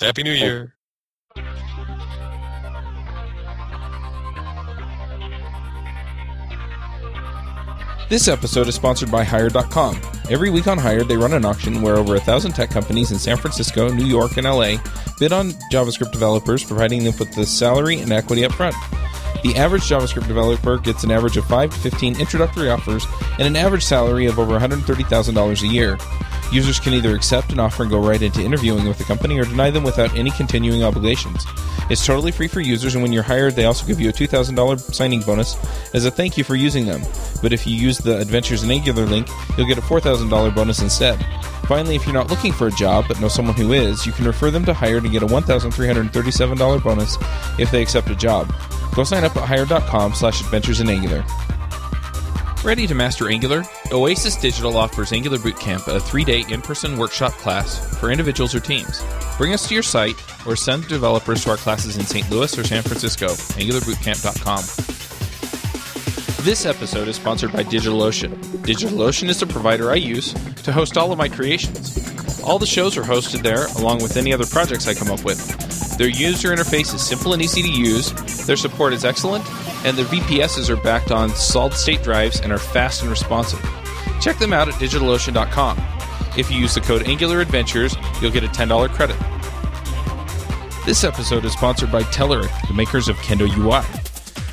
Happy New oh. Year. This episode is sponsored by Hired.com. Every week on Hired, they run an auction where over a thousand tech companies in San Francisco, New York, and LA bid on JavaScript developers, providing them with the salary and equity up front. The average JavaScript developer gets an average of 5 to 15 introductory offers and an average salary of over $130,000 a year. Users can either accept an offer and go right into interviewing with the company or deny them without any continuing obligations. It's totally free for users, and when you're hired, they also give you a $2,000 signing bonus as a thank you for using them. But if you use the Adventures in Angular link, you'll get a $4,000 bonus instead. Finally, if you're not looking for a job but know someone who is, you can refer them to Hired and get a $1,337 bonus if they accept a job. Go sign up at hired.com slash adventures in Angular. Ready to master Angular? Oasis Digital offers Angular Bootcamp, a three day in person workshop class for individuals or teams. Bring us to your site or send developers to our classes in St. Louis or San Francisco. AngularBootcamp.com. This episode is sponsored by DigitalOcean. DigitalOcean is the provider I use to host all of my creations. All the shows are hosted there, along with any other projects I come up with. Their user interface is simple and easy to use, their support is excellent, and their VPSs are backed on solid state drives and are fast and responsive. Check them out at digitalocean.com. If you use the code Angular Adventures, you'll get a $10 credit. This episode is sponsored by Telerik, the makers of Kendo UI.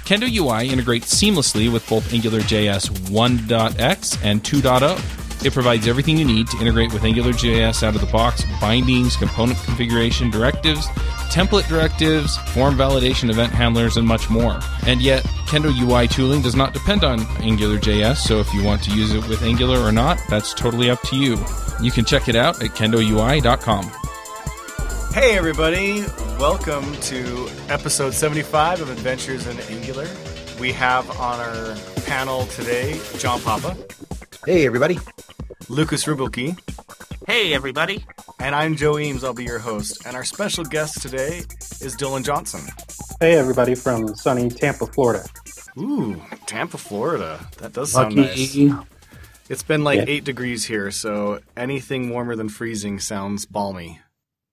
Kendo UI integrates seamlessly with both AngularJS 1.x and 2.0. It provides everything you need to integrate with AngularJS out of the box bindings, component configuration, directives, template directives, form validation, event handlers, and much more. And yet, Kendo UI tooling does not depend on AngularJS, so if you want to use it with Angular or not, that's totally up to you. You can check it out at kendoui.com. Hey, everybody. Welcome to episode 75 of Adventures in Angular. We have on our panel today John Papa, Hey, everybody. Lukas Ruebbelke, Hey, everybody. and I'm Joe Eames. I'll be your host. And our special guest today is Dylan Johnson. Hey, everybody from sunny Tampa, Florida. Ooh, Tampa, Florida. That does sound nice. It's been like Yeah. eight degrees here, so anything warmer than freezing sounds balmy.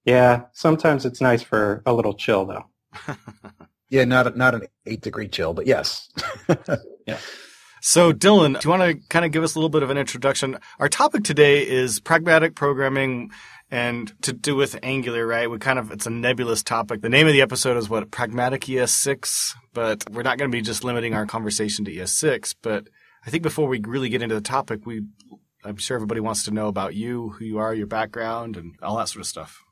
Yeah, sometimes it's nice for a little chill, though. Yeah, not a, not an eight degree chill, but yes. yeah. So, Dylan, do you want to kind of give us a little bit of an introduction? Our topic today is pragmatic programming and to do with Angular, right? We kind of, it's a nebulous topic. The name of the episode is what? Pragmatic ES6, but we're not going to be just limiting our conversation to ES6. But I think before we really get into the topic, we, I'm sure everybody wants to know about you, who you are, your background, and all that sort of stuff.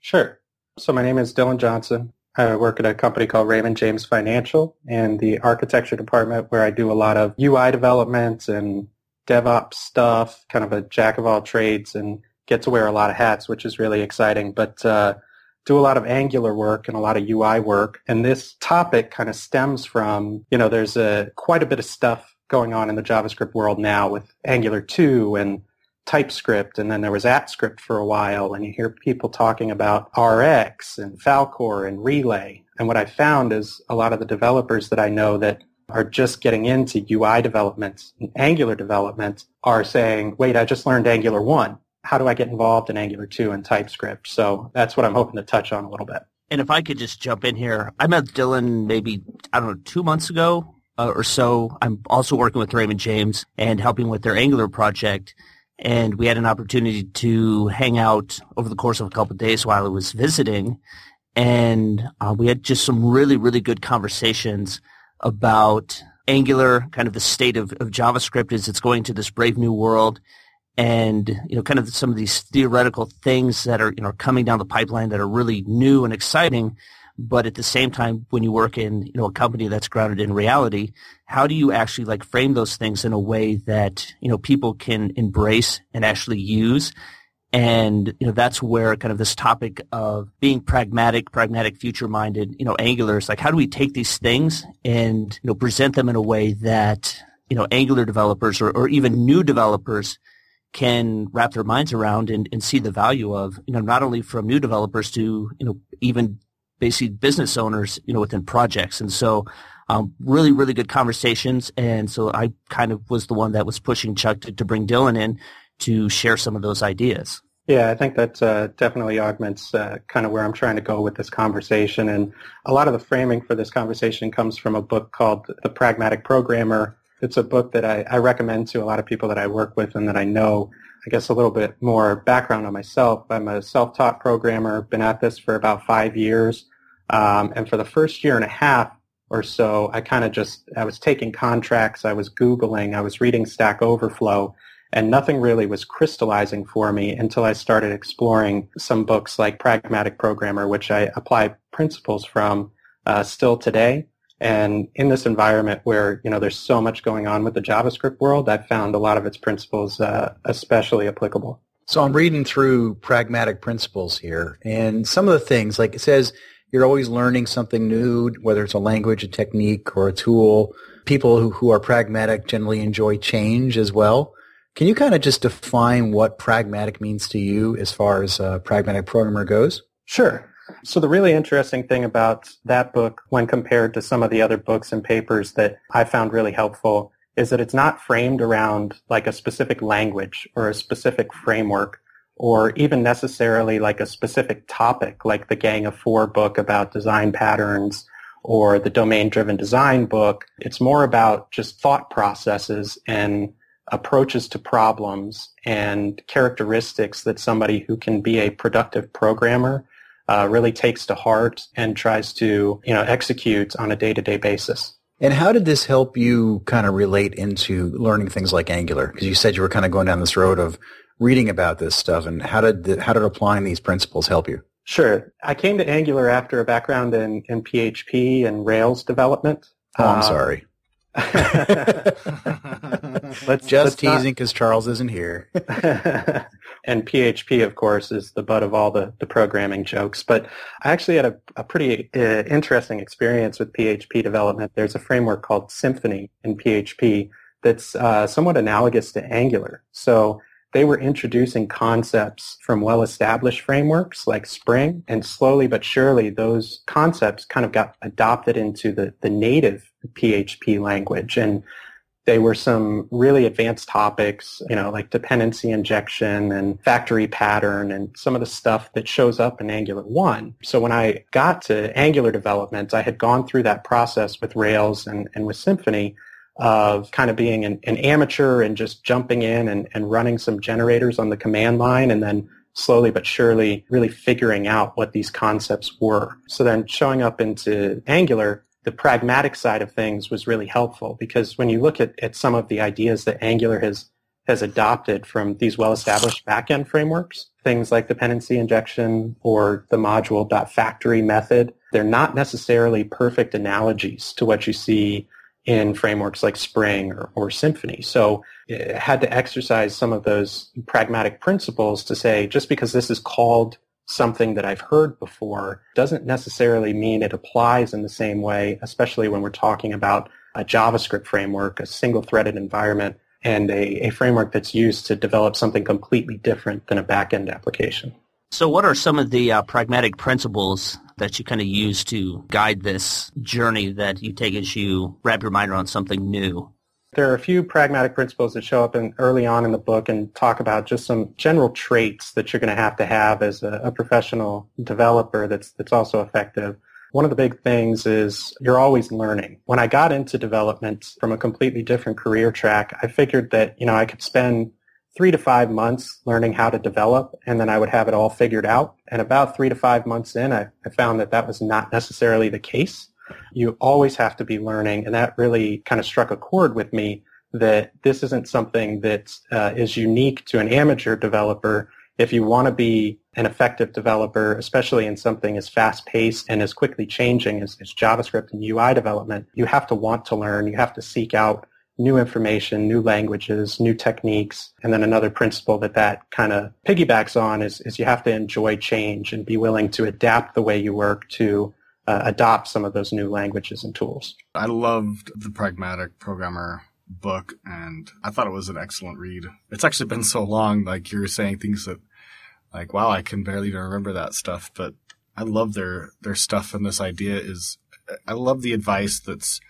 Sure. So my name is Dylan Johnson. I work at a company called Raymond James Financial in the architecture department where I do a lot of UI development and DevOps stuff, kind of a jack of all trades and get to wear a lot of hats, which is really exciting. But uh, do a lot of Angular work and a lot of UI work. And this topic kind of stems from, you know, there's a quite a bit of stuff going on in the JavaScript world now with Angular 2 and TypeScript, and then there was AtScript for a while, and you hear people talking about RX and Falcor and Relay. And what I found is a lot of the developers that I know that are just getting into UI development and Angular development are saying, wait, I just learned Angular 1. How do I get involved in Angular 2 and TypeScript? So that's what I'm hoping to touch on a little bit. And if I could just jump in here, I met Dylan maybe, I don't know, two months ago uh, or so. I'm also working with Raymond James and helping with their Angular project. And we had an opportunity to hang out over the course of a couple of days while I was visiting. And uh, we had just some really, really good conversations about Angular, kind of the state of, of JavaScript as it's going to this brave new world and you know kind of some of these theoretical things that are you know coming down the pipeline that are really new and exciting but at the same time when you work in you know a company that's grounded in reality how do you actually like frame those things in a way that you know people can embrace and actually use? And you know that's where kind of this topic of being pragmatic pragmatic future minded you know angular is like how do we take these things and you know present them in a way that you know angular developers or, or even new developers can wrap their minds around and, and see the value of, you know, not only from new developers to, you know, even basically business owners, you know, within projects. And so, um, really, really good conversations. And so I kind of was the one that was pushing Chuck to, to bring Dylan in to share some of those ideas. Yeah, I think that uh, definitely augments uh, kind of where I'm trying to go with this conversation. And a lot of the framing for this conversation comes from a book called The Pragmatic Programmer. It's a book that I, I recommend to a lot of people that I work with and that I know. I guess a little bit more background on myself. I'm a self-taught programmer, been at this for about five years. Um, and for the first year and a half or so, I kind of just, I was taking contracts, I was Googling, I was reading Stack Overflow, and nothing really was crystallizing for me until I started exploring some books like Pragmatic Programmer, which I apply principles from uh, still today. And in this environment where you know there's so much going on with the JavaScript world, I've found a lot of its principles uh, especially applicable. So I'm reading through pragmatic principles here, and some of the things like it says you're always learning something new, whether it's a language, a technique, or a tool. People who, who are pragmatic generally enjoy change as well. Can you kind of just define what pragmatic means to you as far as a pragmatic programmer goes? Sure. So the really interesting thing about that book when compared to some of the other books and papers that I found really helpful is that it's not framed around like a specific language or a specific framework or even necessarily like a specific topic like the Gang of Four book about design patterns or the domain-driven design book. It's more about just thought processes and approaches to problems and characteristics that somebody who can be a productive programmer uh, really takes to heart and tries to you know execute on a day-to-day basis. And how did this help you kind of relate into learning things like Angular? Because you said you were kind of going down this road of reading about this stuff, and how did the, how did applying these principles help you? Sure. I came to Angular after a background in, in PHP and Rails development. Oh, I'm uh, sorry. let's just let's teasing because Charles isn't here. and PHP, of course, is the butt of all the, the programming jokes. But I actually had a, a pretty uh, interesting experience with PHP development. There's a framework called Symfony in PHP that's uh, somewhat analogous to Angular. So they were introducing concepts from well-established frameworks like Spring, and slowly but surely those concepts kind of got adopted into the, the native PHP language. And they were some really advanced topics, you know, like dependency injection and factory pattern and some of the stuff that shows up in Angular 1. So when I got to Angular development, I had gone through that process with Rails and, and with Symfony of kind of being an, an amateur and just jumping in and, and running some generators on the command line and then slowly but surely really figuring out what these concepts were. So then showing up into Angular, the pragmatic side of things was really helpful because when you look at, at some of the ideas that Angular has has adopted from these well-established backend frameworks, things like dependency injection or the module.factory method, they're not necessarily perfect analogies to what you see in frameworks like Spring or, or Symfony. So it had to exercise some of those pragmatic principles to say, just because this is called something that I've heard before doesn't necessarily mean it applies in the same way, especially when we're talking about a JavaScript framework, a single-threaded environment, and a, a framework that's used to develop something completely different than a back-end application. So what are some of the uh, pragmatic principles that you kind of use to guide this journey that you take as you wrap your mind around something new? There are a few pragmatic principles that show up in, early on in the book and talk about just some general traits that you're going to have to have as a, a professional developer that's, that's also effective. One of the big things is you're always learning. When I got into development from a completely different career track, I figured that, you know, I could spend three to five months learning how to develop, and then I would have it all figured out. And about three to five months in, I, I found that that was not necessarily the case. You always have to be learning, and that really kind of struck a chord with me that this isn't something that uh, is unique to an amateur developer. If you want to be an effective developer, especially in something as fast-paced and as quickly changing as, as JavaScript and UI development, you have to want to learn. You have to seek out new information, new languages, new techniques. And then another principle that that kind of piggybacks on is, is you have to enjoy change and be willing to adapt the way you work to uh, adopt some of those new languages and tools. I loved the Pragmatic Programmer book and I thought it was an excellent read. It's actually been so long, like you're saying things that like, wow, I can barely even remember that stuff, but I love their, their stuff and this idea is, I love the advice that's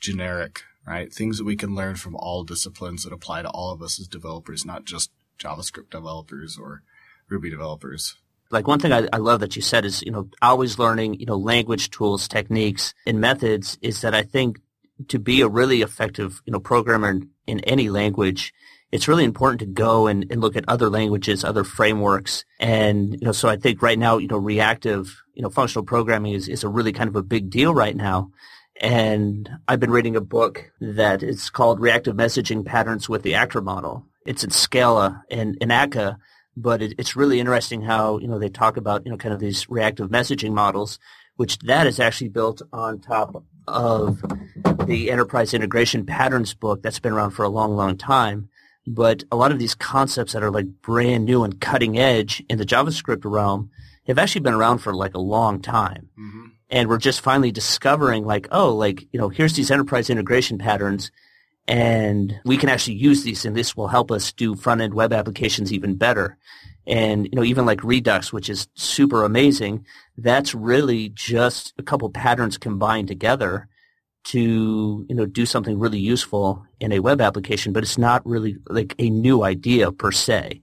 generic right? Things that we can learn from all disciplines that apply to all of us as developers, not just JavaScript developers or Ruby developers? Like one thing I, I, love that you said is, you know, always learning, you know, language tools, techniques, and methods is that I think to be a really effective, you know, programmer in, in any language, it's really important to go and, and look at other languages, other frameworks. And, you know, so I think right now, you know, reactive, you know, functional programming is, is a really kind of a big deal right now. And I've been reading a book that is called Reactive Messaging Patterns with the Actor Model. It's in Scala and in akka, but it, it's really interesting how, you know, they talk about, you know, kind of these reactive messaging models, which that is actually built on top of the enterprise integration patterns book that's been around for a long, long time. But a lot of these concepts that are like brand new and cutting edge in the JavaScript realm have actually been around for like a long time. Mm-hmm. And we're just finally discovering like, oh, like, you know, here's these enterprise integration patterns and we can actually use these and this will help us do front end web applications even better. And, you know, even like Redux, which is super amazing, that's really just a couple patterns combined together to, you know, do something really useful in a web application, but it's not really like a new idea per se.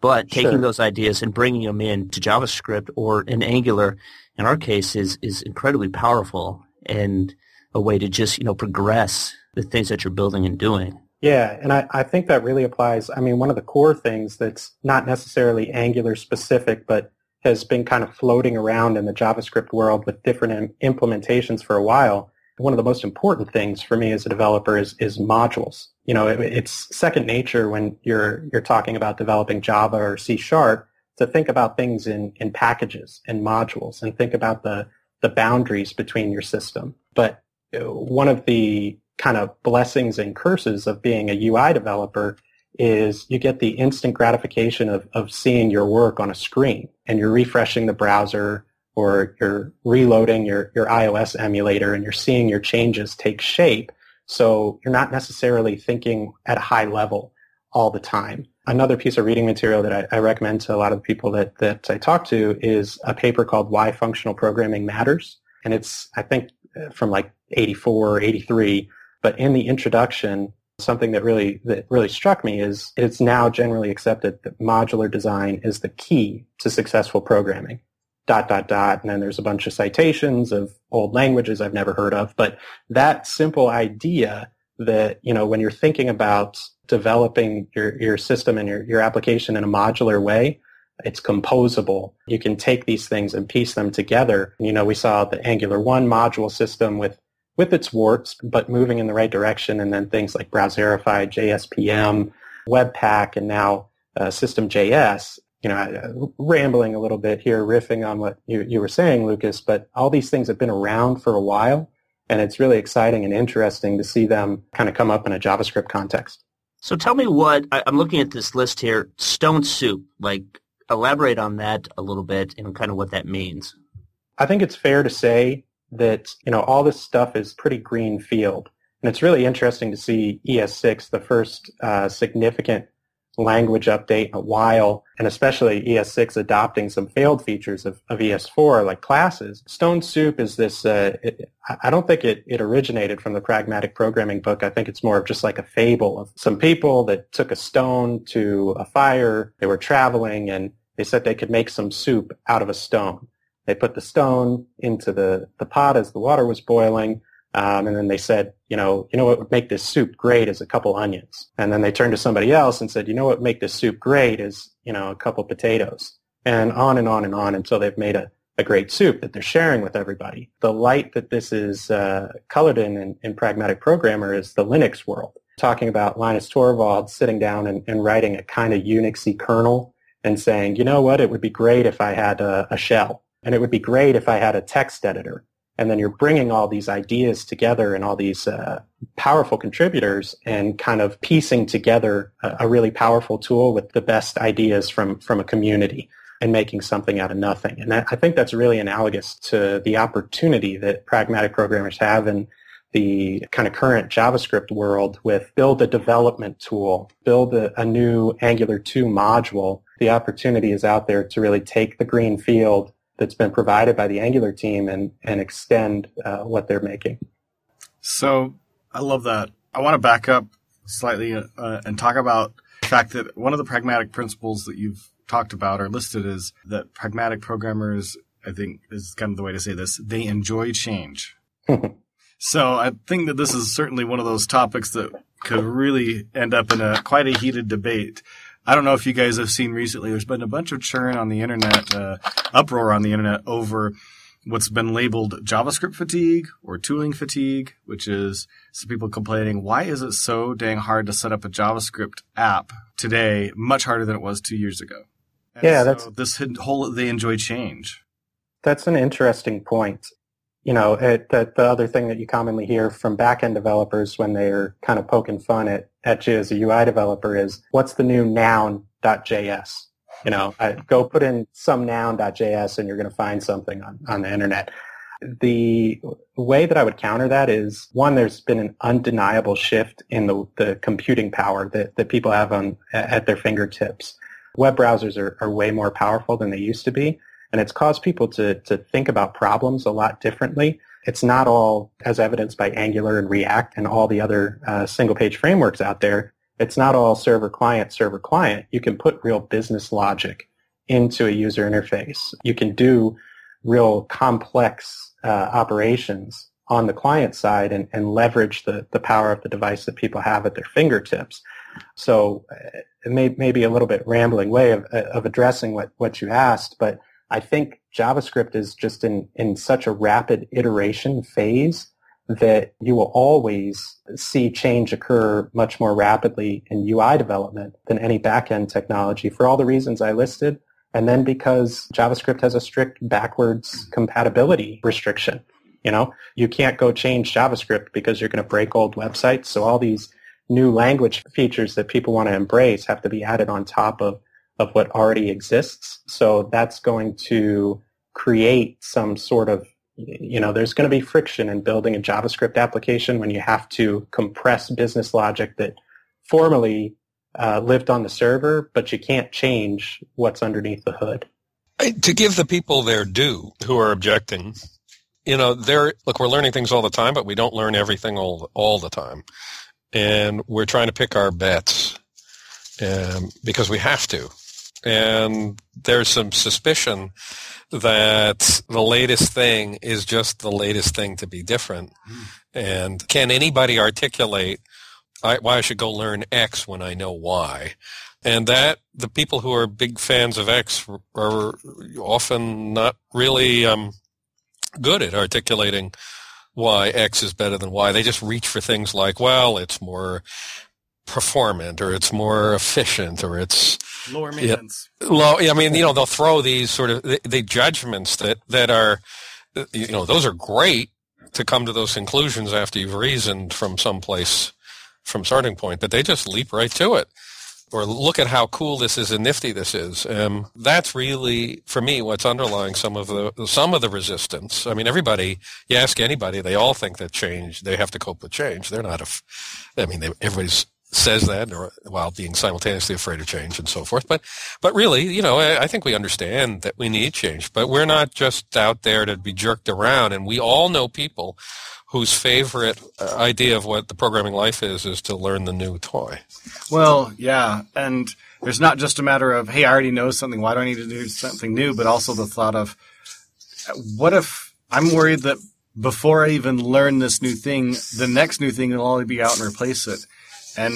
But taking sure. those ideas and bringing them in to JavaScript or in Angular, in our case, is, is incredibly powerful and a way to just, you know, progress the things that you're building and doing. Yeah, and I, I think that really applies. I mean, one of the core things that's not necessarily Angular specific, but has been kind of floating around in the JavaScript world with different implementations for a while. One of the most important things for me as a developer is, is modules. You know, it, it's second nature when you're, you're talking about developing Java or C Sharp to think about things in, in packages and modules and think about the, the boundaries between your system. But uh, one of the kind of blessings and curses of being a UI developer is you get the instant gratification of, of seeing your work on a screen and you're refreshing the browser or you're reloading your, your iOS emulator and you're seeing your changes take shape. So you're not necessarily thinking at a high level all the time. Another piece of reading material that I, I recommend to a lot of the people that, that I talk to is a paper called Why Functional Programming Matters. And it's, I think, uh, from like 84 or 83 but in the introduction, something that really that really struck me is it's now generally accepted that modular design is the key to successful programming. Dot dot dot, and then there's a bunch of citations of old languages I've never heard of. But that simple idea that you know when you're thinking about developing your your system and your your application in a modular way, it's composable. You can take these things and piece them together. You know, we saw the Angular 1 module system with with its warts, but moving in the right direction. And then things like Browserify, JSPM, Webpack, and now uh, System.js. You know, uh, rambling a little bit here, riffing on what you, you were saying, Lukas, but all these things have been around for a while. And it's really exciting and interesting to see them kind of come up in a JavaScript context. So tell me what, I, I'm looking at this list here, Stone Soup, like elaborate on that a little bit and kind of what that means. I think it's fair to say that, you know, all this stuff is pretty green field. And it's really interesting to see ES6, the first uh, significant language update in a while, and especially ES6 adopting some failed features of, of ES4 like classes. Stone Soup is this, uh, it, I don't think it, it originated from the pragmatic programming book. I think it's more of just like a fable of some people that took a stone to a fire. They were traveling and they said they could make some soup out of a stone. They put the stone into the, the pot as the water was boiling. Um, and then they said, you know, you know what would make this soup great is a couple onions. And then they turned to somebody else and said, you know what would make this soup great is, you know, a couple potatoes. And on and on and on until they've made a, a great soup that they're sharing with everybody. The light that this is uh, colored in, in, in Pragmatic Programmer is the Linux world. Talking about Linus Torvald sitting down and, and writing a kind of Unixy kernel and saying, you know what, it would be great if I had a, a shell and it would be great if I had a text editor. And then you're bringing all these ideas together and all these uh, powerful contributors and kind of piecing together a, a really powerful tool with the best ideas from, from a community and making something out of nothing. And that, I think that's really analogous to the opportunity that pragmatic programmers have in the kind of current JavaScript world with build a development tool, build a, a new Angular 2 module. The opportunity is out there to really take the green field that's been provided by the Angular team and, and extend uh, what they're making. So I love that. I want to back up slightly uh, and talk about the fact that one of the pragmatic principles that you've talked about or listed is that pragmatic programmers, I think is kind of the way to say this, they enjoy change. so I think that this is certainly one of those topics that could really end up in a quite a heated debate. I don't know if you guys have seen recently, there's been a bunch of churn on the internet, uh, uproar on the internet over what's been labeled JavaScript fatigue or tooling fatigue, which is some people complaining, why is it so dang hard to set up a JavaScript app today, much harder than it was two years ago? And yeah, so that's this whole they enjoy change. that's an interesting point. You know, it, the other thing that you commonly hear from back-end developers when they're kind of poking fun at, at you as a UI developer is, what's the new noun.js? You know, I, go put in some noun.js and you're going to find something on, on the internet. The way that I would counter that is, one, there's been an undeniable shift in the, the computing power that, that people have on, at their fingertips. Web browsers are, are way more powerful than they used to be and it's caused people to, to think about problems a lot differently. It's not all, as evidenced by Angular and React and all the other uh, single-page frameworks out there, it's not all server-client, server-client. You can put real business logic into a user interface. You can do real complex uh, operations on the client side and, and leverage the, the power of the device that people have at their fingertips. So uh, it may, may be a little bit rambling way of, of addressing what, what you asked, but I think JavaScript is just in, in such a rapid iteration phase that you will always see change occur much more rapidly in UI development than any backend technology for all the reasons I listed. And then because JavaScript has a strict backwards compatibility restriction. You know, you can't go change JavaScript because you're going to break old websites. So all these new language features that people want to embrace have to be added on top of of what already exists. So that's going to create some sort of, you know, there's going to be friction in building a JavaScript application when you have to compress business logic that formerly uh, lived on the server, but you can't change what's underneath the hood. To give the people their due who are objecting, you know, they're look, we're learning things all the time, but we don't learn everything all all the time, and we're trying to pick our bets um, because we have to and there's some suspicion that the latest thing is just the latest thing to be different. Mm. And can anybody articulate why I should go learn X when I know Y? And that the people who are big fans of X are often not really um, good at articulating why X is better than Y. They just reach for things like, well, it's more performant or it's more efficient or it's lower maintenance. Yeah, low. I mean, you know, they'll throw these sort of the, the judgments that that are, you know, those are great to come to those conclusions after you've reasoned from some place from starting point, but they just leap right to it. Or look at how cool this is and nifty this is. Um, that's really, for me, what's underlying some of the some of the resistance. I mean, everybody, you ask anybody, they all think that change, they have to cope with change. They're not. A, I mean, they, everybody's says that or while being simultaneously afraid of change and so forth. But, but really, you know, I, I, think we understand that we need change, but we're not just out there to be jerked around. And we all know people whose favorite uh, idea of what the programming life is is to learn the new toy. Well, yeah. And there's not just a matter of, hey, I already know something. Why do I need to do something new? But also the thought of, what if I'm worried that before I even learn this new thing, the next new thing will already be out and replace it. And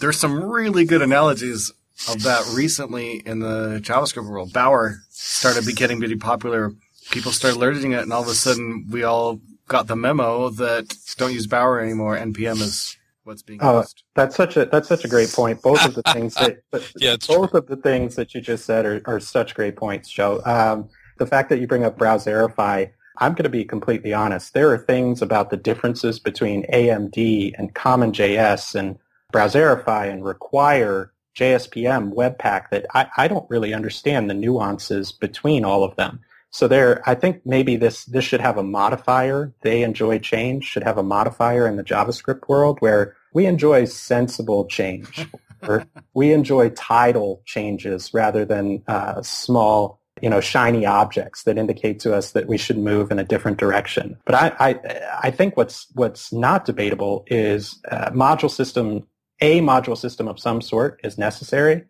there's some really good analogies of that recently in the JavaScript world. Bower started getting pretty popular. People started learning it, and all of a sudden, we all got the memo that don't use Bower anymore. NPM is what's being oh, used. That's such a that's such a great point. Both of the things that yeah, both true. of the things that you just said are, are such great points, Joe. Um, the fact that you bring up Browserify, I'm going to be completely honest. There are things about the differences between AMD and CommonJS and Browserify and require JSPM Webpack that I, I don't really understand the nuances between all of them. So there, I think maybe this, this should have a modifier. They enjoy change should have a modifier in the JavaScript world where we enjoy sensible change or we enjoy tidal changes rather than uh, small, you know, shiny objects that indicate to us that we should move in a different direction. But I, I, I think what's, what's not debatable is uh, module system a module system of some sort is necessary.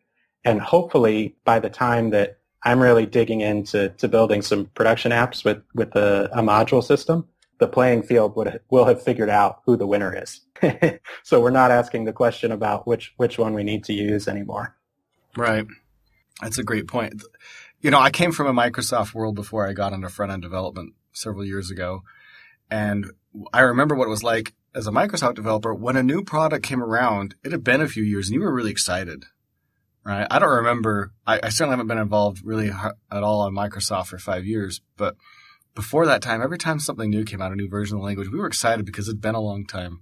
And hopefully by the time that I'm really digging into to building some production apps with, with a, a module system, the playing field would will have figured out who the winner is. so we're not asking the question about which which one we need to use anymore. Right. That's a great point. You know, I came from a Microsoft world before I got into front end development several years ago. And I remember what it was like as a Microsoft developer when a new product came around. It had been a few years and you were really excited, right? I don't remember. I, I certainly haven't been involved really at all on Microsoft for five years, but before that time, every time something new came out, a new version of the language, we were excited because it'd been a long time.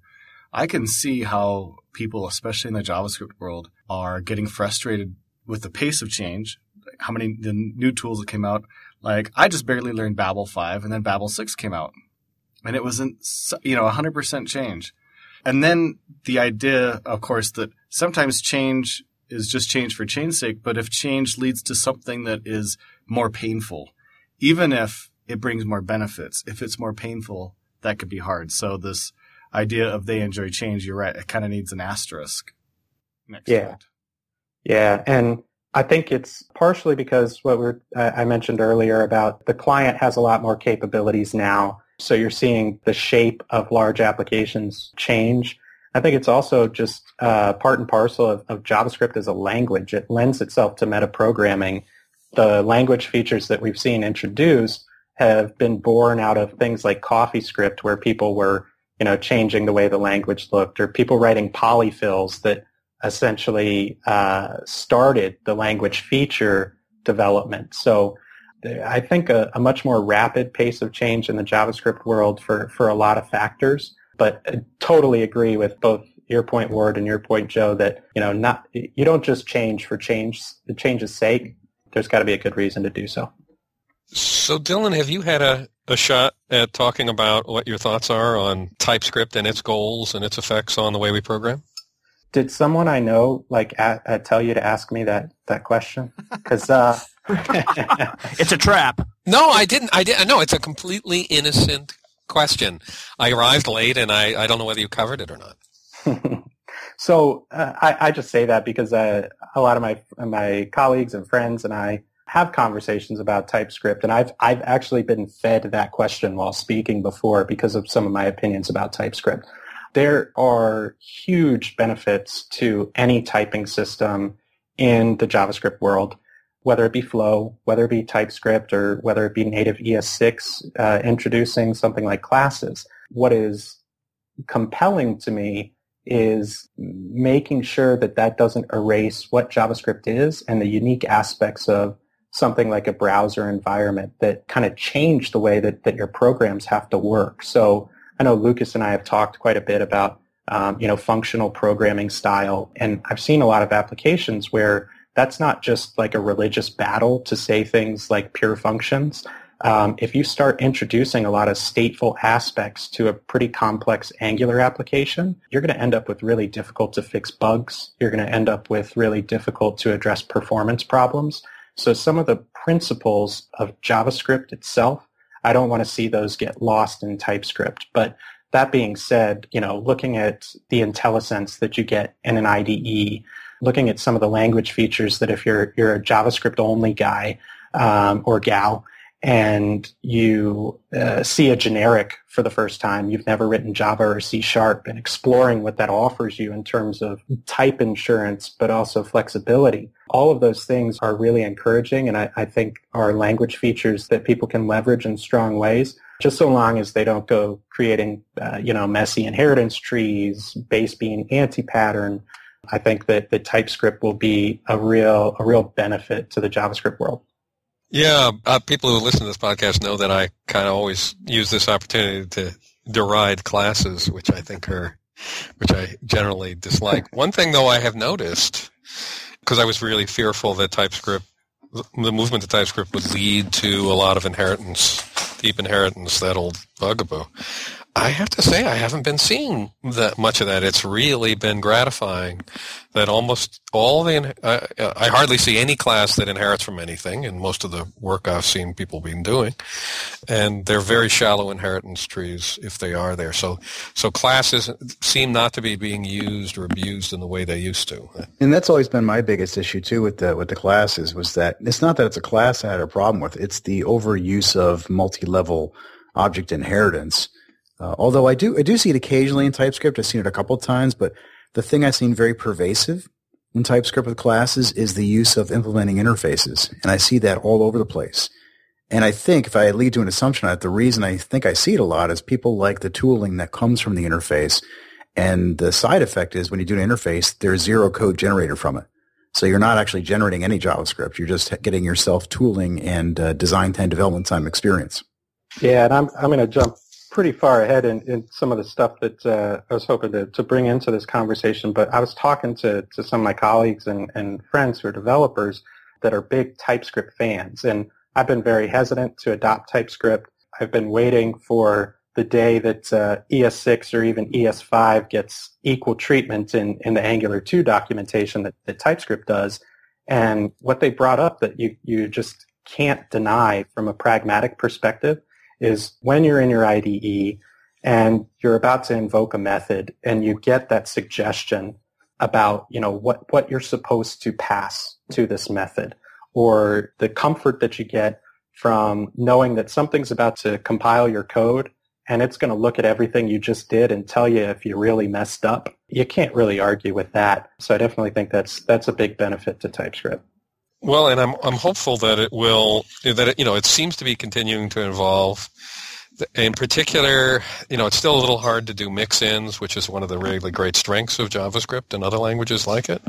I can see how people, especially in the JavaScript world, are getting frustrated with the pace of change. How many the new tools that came out? Like I just barely learned Babel five, and then Babel six came out, and it wasn't you know hundred percent change. And then the idea, of course, that sometimes change is just change for change's sake, but if change leads to something that is more painful, even if it brings more benefits. If it's more painful, that could be hard. So this idea of they enjoy change, you're right. It kind of needs an asterisk. Next yeah. Yeah. And I think it's partially because what we're, I mentioned earlier about the client has a lot more capabilities now. So you're seeing the shape of large applications change. I think it's also just uh, part and parcel of, of JavaScript as a language. It lends itself to metaprogramming. The language features that we've seen introduced have been born out of things like CoffeeScript, where people were, you know, changing the way the language looked, or people writing polyfills that essentially uh, started the language feature development. So I think a, a, much more rapid pace of change in the JavaScript world for, for a lot of factors. But I totally agree with both your point, Ward, and your point, Joe, that you know, not you don't just change for change the change's sake. There's got to be a good reason to do so. So, Dylan, have you had a, a shot at talking about what your thoughts are on TypeScript and its goals and its effects on the way we program? Did someone I know like at, at tell you to ask me that that question? Because uh... it's a trap. No, I didn't. I didn't. No, it's a completely innocent question. I arrived late, and I, I don't know whether you covered it or not. so uh, I, I just say that because uh, a lot of my my colleagues and friends and I have conversations about TypeScript, and I've I've actually been fed that question while speaking before because of some of my opinions about TypeScript. There are huge benefits to any typing system in the JavaScript world, whether it be Flow, whether it be TypeScript, or whether it be native ES6 uh, introducing something like classes. What is compelling to me is making sure that that doesn't erase what JavaScript is and the unique aspects of something like a browser environment that kind of change the way that, that your programs have to work. So I know Lukas and I have talked quite a bit about um, you know functional programming style, and I've seen a lot of applications where that's not just like a religious battle to say things like pure functions. Um, if you start introducing a lot of stateful aspects to a pretty complex Angular application, you're going to end up with really difficult to fix bugs. You're going to end up with really difficult to address performance problems. So some of the principles of JavaScript itself, I don't want to see those get lost in TypeScript. But that being said, you know, looking at the IntelliSense that you get in an IDE, looking at some of the language features that if you're you're a JavaScript only guy um, or gal, and you uh, see a generic for the first time, you've never written Java or C Sharp, and exploring what that offers you in terms of type insurance, but also flexibility. All of those things are really encouraging, and I, I think are language features that people can leverage in strong ways just so long as they don't go creating, uh, you know, messy inheritance trees, base being anti-pattern. I think that the TypeScript will be a real, a real benefit to the JavaScript world. Yeah, uh, people who listen to this podcast know that I kind of always use this opportunity to deride classes, which I think are, which I generally dislike. One thing though I have noticed, because I was really fearful that TypeScript, the movement to TypeScript would lead to a lot of inheritance, deep inheritance, that old bugaboo. I have to say I haven't been seeing that much of that. It's really been gratifying that almost all the I, hardly see any class that inherits from anything in most of the work I've seen people been doing, and they're very shallow inheritance trees if they are there. So so classes seem not to be being used or abused in the way they used to. And that's always been my biggest issue too with the with the classes was that it's not that it's a class I had a problem with. It's the overuse of multi-level object inheritance. Uh, although I do I do see it occasionally in TypeScript. I've seen it a couple of times, but the thing I've seen very pervasive in TypeScript with classes is the use of implementing interfaces, and I see that all over the place. And I think if I lead to an assumption on it, the reason I think I see it a lot is people like the tooling that comes from the interface. And the side effect is when you do an interface, there's zero code generated from it. So you're not actually generating any JavaScript. You're just getting yourself tooling and uh, design time, development time experience. Yeah, and I'm I'm going to jump pretty far ahead in, in some of the stuff that uh, I was hoping to, to bring into this conversation. But I was talking to, to some of my colleagues and, and friends who are developers that are big TypeScript fans, and I've been very hesitant to adopt TypeScript. I've been waiting for the day that uh, ES6 or even ES5 gets equal treatment in, in the Angular 2 documentation that, that TypeScript does. And what they brought up that you, you just can't deny from a pragmatic perspective is when you're in your IDE and you're about to invoke a method and you get that suggestion about, you know, what, what you're supposed to pass to this method or the comfort that you get from knowing that something's about to compile your code and it's going to look at everything you just did and tell you if you really messed up. You can't really argue with that. So I definitely think that's that's a big benefit to TypeScript. Well, and I'm I'm hopeful that it will that it, you know it seems to be continuing to evolve. In particular, you know, it's still a little hard to do mix-ins, which is one of the really great strengths of JavaScript and other languages like it.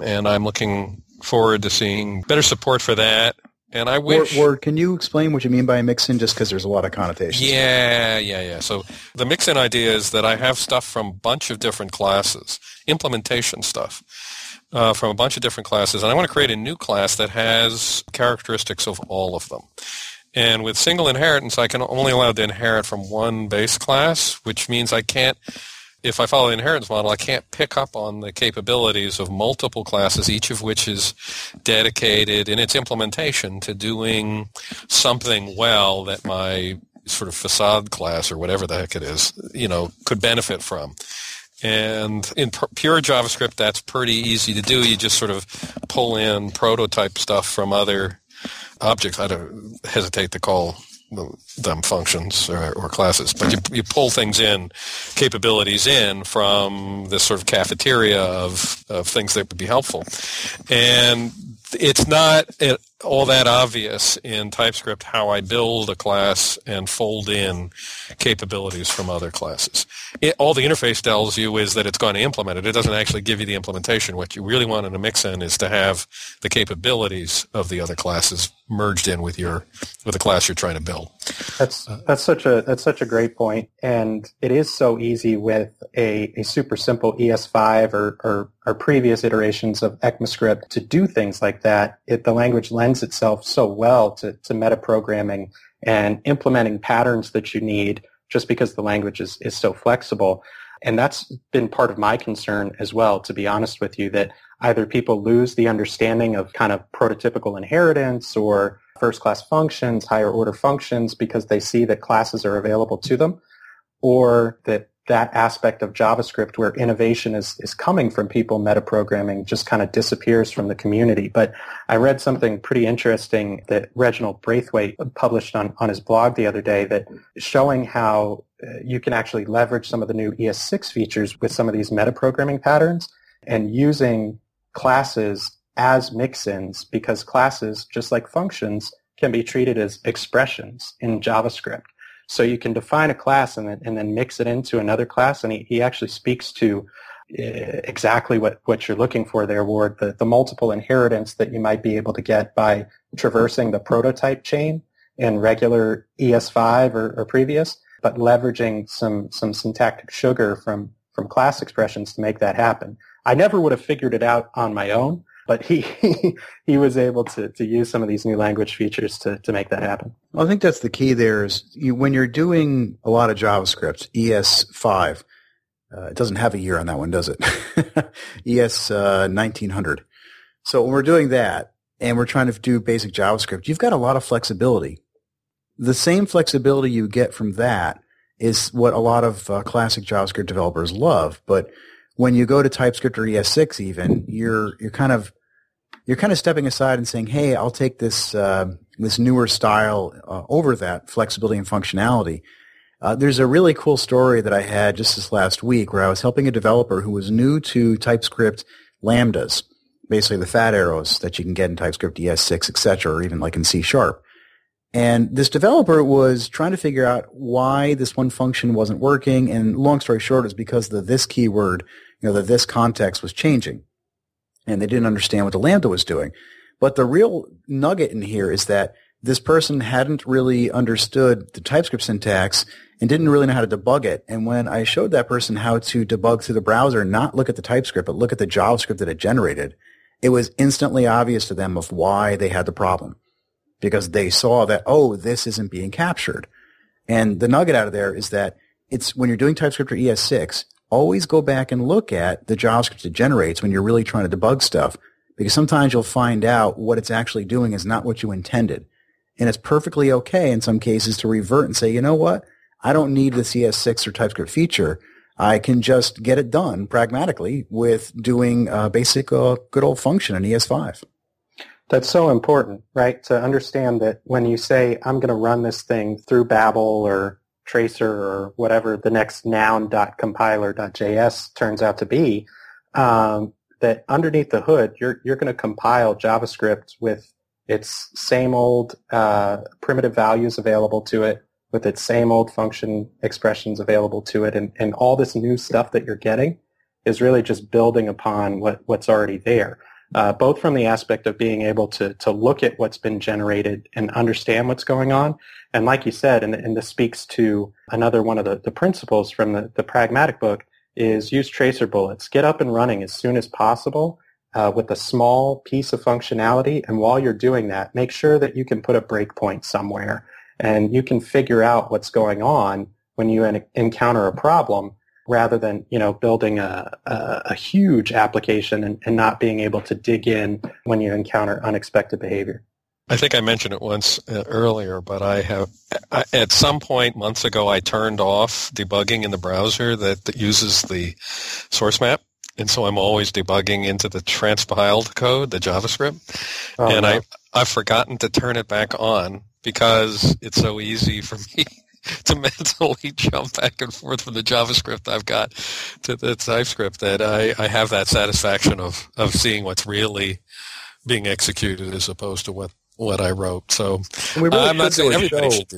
And I'm looking forward to seeing better support for that. And I wish. Or, or can you explain what you mean by mix-in, just because there's a lot of connotations? Yeah, yeah, yeah. So the mix-in idea is that I have stuff from a bunch of different classes, implementation stuff uh, from a bunch of different classes, and I want to create a new class that has characteristics of all of them. And with single inheritance, I can only allow to inherit from one base class, which means I can't, if I follow the inheritance model, I can't pick up on the capabilities of multiple classes, each of which is dedicated in its implementation to doing something well that my sort of facade class or whatever the heck it is, you know, could benefit from. And in pure JavaScript, that's pretty easy to do. You just sort of pull in prototype stuff from other objects. I don't hesitate to call them functions or, or, classes, but you, you pull things in, capabilities in from this sort of cafeteria of, of things that would be helpful. And it's not all that obvious in TypeScript how I build a class and fold in capabilities from other classes. It, all the interface tells you is that it's going to implement it. It doesn't actually give you the implementation. What you really want in a mix-in is to have the capabilities of the other classes merged in with your with the class you're trying to build. That's uh, that's such a that's such a great point, and it is so easy with a, a super simple ES5 or, or, or previous iterations of ECMAScript to do things like that. It, the language lends itself so well to, to metaprogramming and implementing patterns that you need just because the language is, is so flexible. And that's been part of my concern as well, to be honest with you, that either people lose the understanding of kind of prototypical inheritance or first class functions, higher order functions because they see that classes are available to them, or that that aspect of JavaScript where innovation is, is coming from people metaprogramming just kind of disappears from the community. But I read something pretty interesting that Reginald Braithwaite published on, on his blog the other day that showing how uh, you can actually leverage some of the new ES6 features with some of these metaprogramming patterns and using classes as mix-ins because classes, just like functions, can be treated as expressions in JavaScript. So you can define a class and then, and then mix it into another class. And he, he actually speaks to uh, exactly what, what you're looking for there, Ward, the, the multiple inheritance that you might be able to get by traversing the prototype chain in regular ES5 or, or previous, but leveraging some, some syntactic sugar from, from class expressions to make that happen. I never would have figured it out on my own, but he he was able to to use some of these new language features to to make that happen. Well, I think that's the key. There is you, when you're doing a lot of JavaScript, ES5. Uh, it doesn't have a year on that one, does it? ES uh, 1900. So when we're doing that and we're trying to do basic JavaScript, you've got a lot of flexibility. The same flexibility you get from that is what a lot of uh, classic JavaScript developers love. But when you go to TypeScript or ES6 even, you're, you're kind of, you're kind of stepping aside and saying, "Hey, I'll take this uh, this newer style uh, over that flexibility and functionality." Uh, there's a really cool story that I had just this last week where I was helping a developer who was new to TypeScript lambdas, basically the fat arrows that you can get in TypeScript ES6, etc., or even like in C Sharp. And this developer was trying to figure out why this one function wasn't working. And long story short, is because the this keyword, know, the this context was changing. And they didn't understand what the Lambda was doing. But the real nugget in here is that this person hadn't really understood the TypeScript syntax and didn't really know how to debug it. And when I showed that person how to debug through the browser, not look at the TypeScript, but look at the JavaScript that it generated, it was instantly obvious to them of why they had the problem because they saw that, oh, this isn't being captured. And the nugget out of there is that it's when you're doing TypeScript or ES6, always go back and look at the JavaScript it generates when you're really trying to debug stuff because sometimes you'll find out what it's actually doing is not what you intended. And it's perfectly okay in some cases to revert and say, you know what? I don't need the ES6 or TypeScript feature. I can just get it done pragmatically with doing a basic uh, good old function in ES5. That's so important, right? To understand that when you say, I'm going to run this thing through Babel or Traceur or whatever the next noun.compiler.js turns out to be, um, that underneath the hood, you're, you're going to compile JavaScript with its same old uh, primitive values available to it, with its same old function expressions available to it, and, and all this new stuff that you're getting is really just building upon what, what's already there uh, both from the aspect of being able to, to look at what's been generated and understand what's going on. And like you said, and, and this speaks to another one of the, the principles from the, the pragmatic book, is use tracer bullets. Get up and running as soon as possible uh, with a small piece of functionality. And while you're doing that, make sure that you can put a breakpoint somewhere and you can figure out what's going on when you encounter a problem rather than you know building a, a, a huge application and, and, not being able to dig in when you encounter unexpected behavior. I think I mentioned it once uh, earlier, but I have I, at some point months ago I turned off debugging in the browser that, that uses the source map. And so I'm always debugging into the transpiled code, the JavaScript. Oh, and no. I, I've forgotten to turn it back on because it's so easy for me to mentally jump back and forth from the JavaScript I've got to the TypeScript that I, I have that satisfaction of, of seeing what's really being executed as opposed to what, what I wrote. So we really uh, I'm not saying everybody show. should do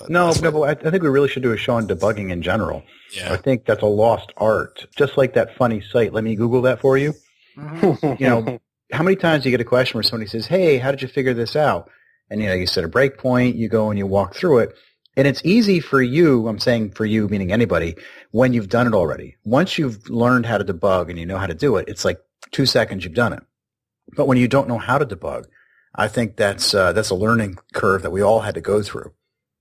that. No, no, but I think we really should do a show on debugging in general. Yeah. I think that's a lost art. Just like that funny site. Let me Google that for you. Mm-hmm. you know, how many times do you get a question where somebody says, "Hey, how did you figure this out?" And you know, you set a breakpoint, you go and you walk through it, and it's easy for you, I'm saying for you, meaning anybody, when you've done it already. Once you've learned how to debug and you know how to do it, it's like two seconds you've done it. But when you don't know how to debug, I think that's, uh, that's a learning curve that we all had to go through.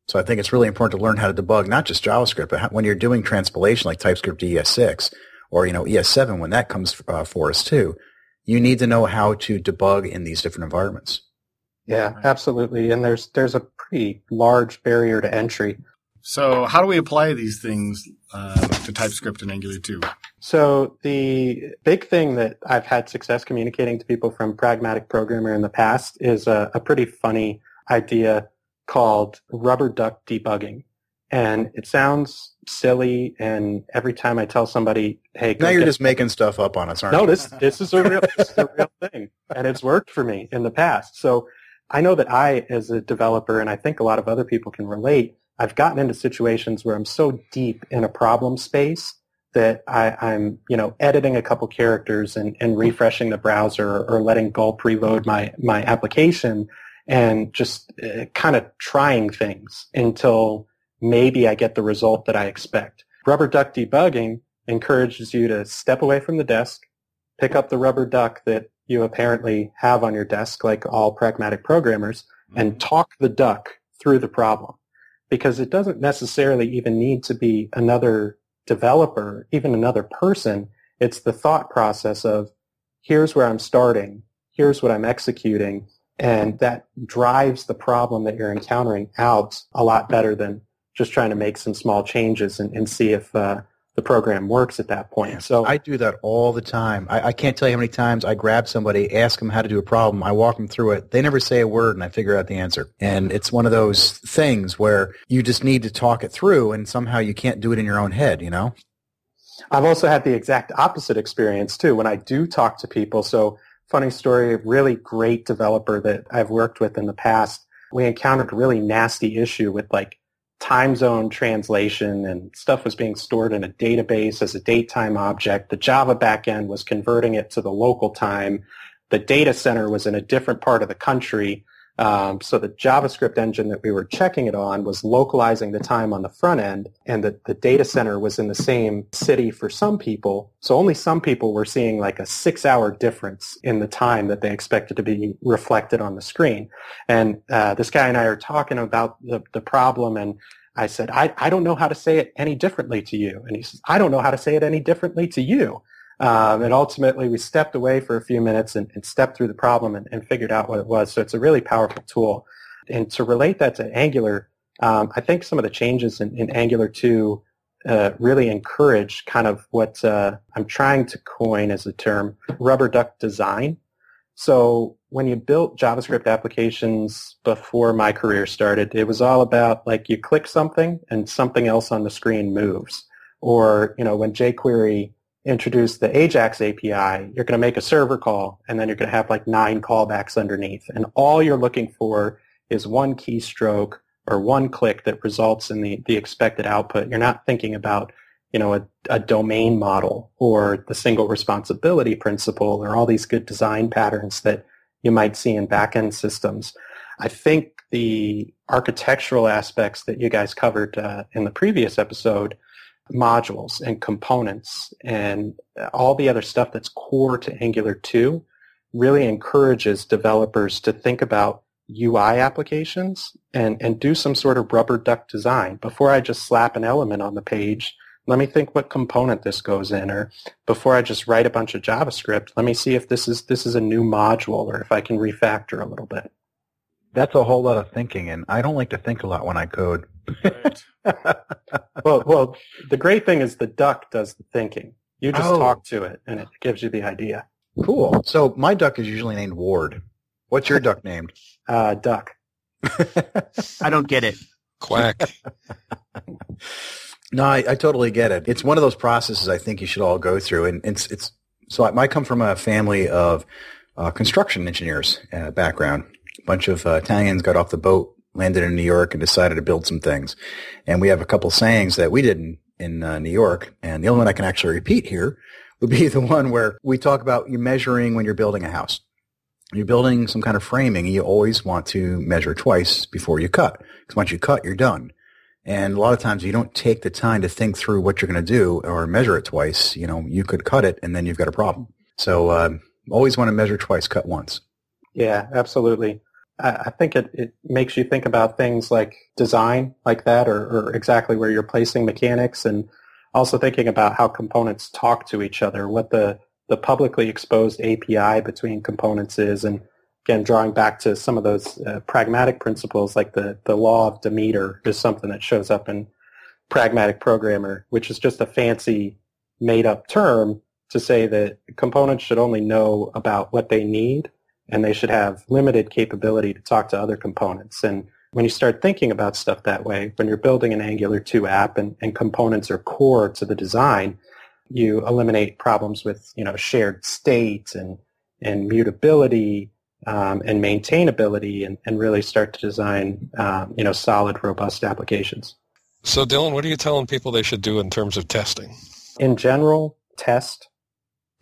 So I think it's really important to learn how to debug not just JavaScript, but how, when you're doing transpilation like TypeScript ES6 or, you know, ES7 when that comes uh, for us too, you need to know how to debug in these different environments. Yeah, absolutely. And there's there's a pretty large barrier to entry. So how do we apply these things uh, to TypeScript and Angular 2? So the big thing that I've had success communicating to people from Pragmatic Programmer in the past is a, a pretty funny idea called rubber duck debugging. And it sounds silly, and every time I tell somebody, "Hey," now you're just making stuff up on us, aren't no, you? No, this this is a real this is a real thing, and it's worked for me in the past. So I know that I, as a developer, and I think a lot of other people can relate, I've gotten into situations where I'm so deep in a problem space that I, am you know, editing a couple characters and, and refreshing the browser or, or letting Gulp reload my, my application and just uh, kind of trying things until maybe I get the result that I expect. Rubber duck debugging encourages you to step away from the desk, pick up the rubber duck that you apparently have on your desk, like all pragmatic programmers, and talk the duck through the problem. Because it doesn't necessarily even need to be another developer, even another person. It's the thought process of here's where I'm starting, here's what I'm executing, and that drives the problem that you're encountering out a lot better than just trying to make some small changes and, and see if uh, the program works at that point. So I do that all the time. I, I, can't tell you how many times I grab somebody, ask them how to do a problem, I walk them through it. They never say a word, and I figure out the answer. And it's one of those things where you just need to talk it through, and somehow you can't do it in your own head. You know. I've also had the exact opposite experience too when I do talk to people. So funny story, a really great developer that I've worked with in the past. We encountered a really nasty issue with like time zone translation and stuff was being stored in a database as a date time object. The Java backend was converting it to the local time. The data center was in a different part of the country. Um, so the JavaScript engine that we were checking it on was localizing the time on the front end, and the, the data center was in the same city for some people. So only some people were seeing like a six-hour difference in the time that they expected to be reflected on the screen. And uh, this guy and I are talking about the, the problem, and I said, I, I don't know how to say it any differently to you. And he says, I don't know how to say it any differently to you. Um, and ultimately, we stepped away for a few minutes and, and stepped through the problem and, and, figured out what it was. So it's a really powerful tool. And to relate that to Angular, um, I think some of the changes in, in Angular 2 uh, really encourage kind of what uh, I'm trying to coin as a term, rubber duck design. So when you built JavaScript applications before my career started, it was all about like you click something and something else on the screen moves. Or, you know, when jQuery introduce the Ajax API, you're going to make a server call, and then you're going to have like nine callbacks underneath. And all you're looking for is one keystroke or one click that results in the, the expected output. You're not thinking about, you know, a, a domain model or the single responsibility principle or all these good design patterns that you might see in backend systems. I think the architectural aspects that you guys covered uh, in the previous episode modules and components and all the other stuff that's core to Angular 2 really encourages developers to think about UI applications and, and do some sort of rubber duck design. Before I just slap an element on the page, let me think what component this goes in or before I just write a bunch of JavaScript, let me see if this is this is a new module or if I can refactor a little bit. That's a whole lot of thinking and I don't like to think a lot when I code. Right. well, well, the great thing is the duck does the thinking. You just oh. talk to it, and it gives you the idea. Cool. So my duck is usually named Ward. What's your duck named? Uh, duck. I don't get it. Quack. no, I, I, totally get it. It's one of those processes I think you should all go through, and it's it's. So I, I come from a family of uh, construction engineers uh, background. A bunch of uh, Italians got off the boat landed in New York and decided to build some things. And we have a couple sayings that we did in, in uh, New York. And the only one I can actually repeat here would be the one where we talk about you measuring when you're building a house. You're building some kind of framing. You always want to measure twice before you cut. Because once you cut, you're done. And a lot of times you don't take the time to think through what you're going to do or measure it twice. You know, you could cut it and then you've got a problem. So uh, always want to measure twice, cut once. Yeah, absolutely. I think it, it makes you think about things like design like that or, or exactly where you're placing mechanics and also thinking about how components talk to each other, what the, the publicly exposed API between components is, and again, drawing back to some of those uh, pragmatic principles like the, the law of Demeter is something that shows up in pragmatic programmer, which is just a fancy made up term to say that components should only know about what they need and they should have limited capability to talk to other components. And when you start thinking about stuff that way, when you're building an Angular 2 app and, and components are core to the design, you eliminate problems with, you know, shared state and, and mutability um, and maintainability and, and really start to design, um, you know, solid, robust applications. So Dylan, what are you telling people they should do in terms of testing? In general, test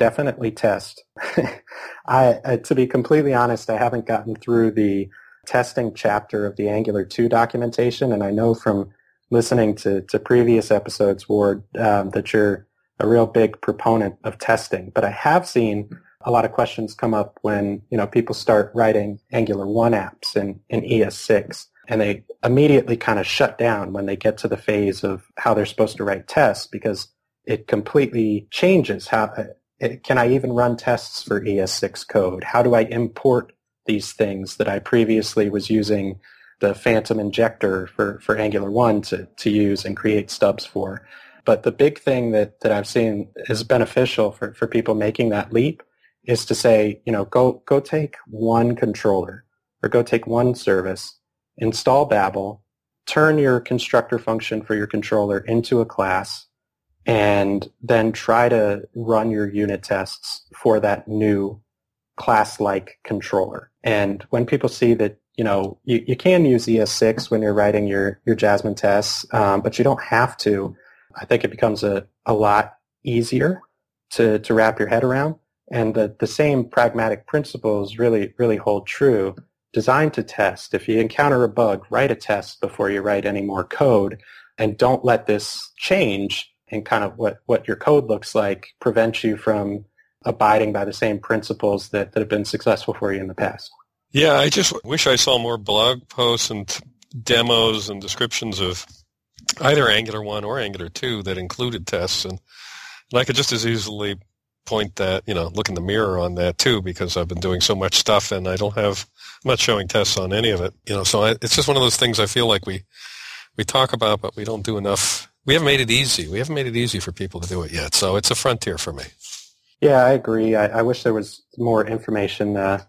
definitely test. I, uh, to be completely honest, I haven't gotten through the testing chapter of the Angular 2 documentation, and I know from listening to, to previous episodes, Ward, um, that you're a real big proponent of testing. But I have seen a lot of questions come up when, you know, people start writing Angular 1 apps in, in ES6 and they immediately kind of shut down when they get to the phase of how they're supposed to write tests because it completely changes how, can I even run tests for ES6 code? How do I import these things that I previously was using the Phantom injector for, for Angular 1 to, to use and create stubs for? But the big thing that, that I've seen is beneficial for, for people making that leap is to say, you know, go, go take one controller or go take one service, install Babel, turn your constructor function for your controller into a class, and then try to run your unit tests for that new class-like controller. And when people see that, you know, you, you can use ES6 when you're writing your, your Jasmine tests, um, but you don't have to. I think it becomes a, a lot easier to, to wrap your head around. And the, the same pragmatic principles really, really hold true. Designed to test. If you encounter a bug, write a test before you write any more code and don't let this change and kind of what, what your code looks like prevents you from abiding by the same principles that, that have been successful for you in the past. Yeah, I just wish I saw more blog posts and demos and descriptions of either Angular 1 or Angular 2 that included tests. And, and I could just as easily point that, you know, look in the mirror on that too, because I've been doing so much stuff and I don't have, I'm not showing tests on any of it, you know, so I, it's just one of those things I feel like we, we talk about, but we don't do enough. We haven't made it easy. We haven't made it easy for people to do it yet. So it's a frontier for me. Yeah, I agree. I, I wish there was more information uh,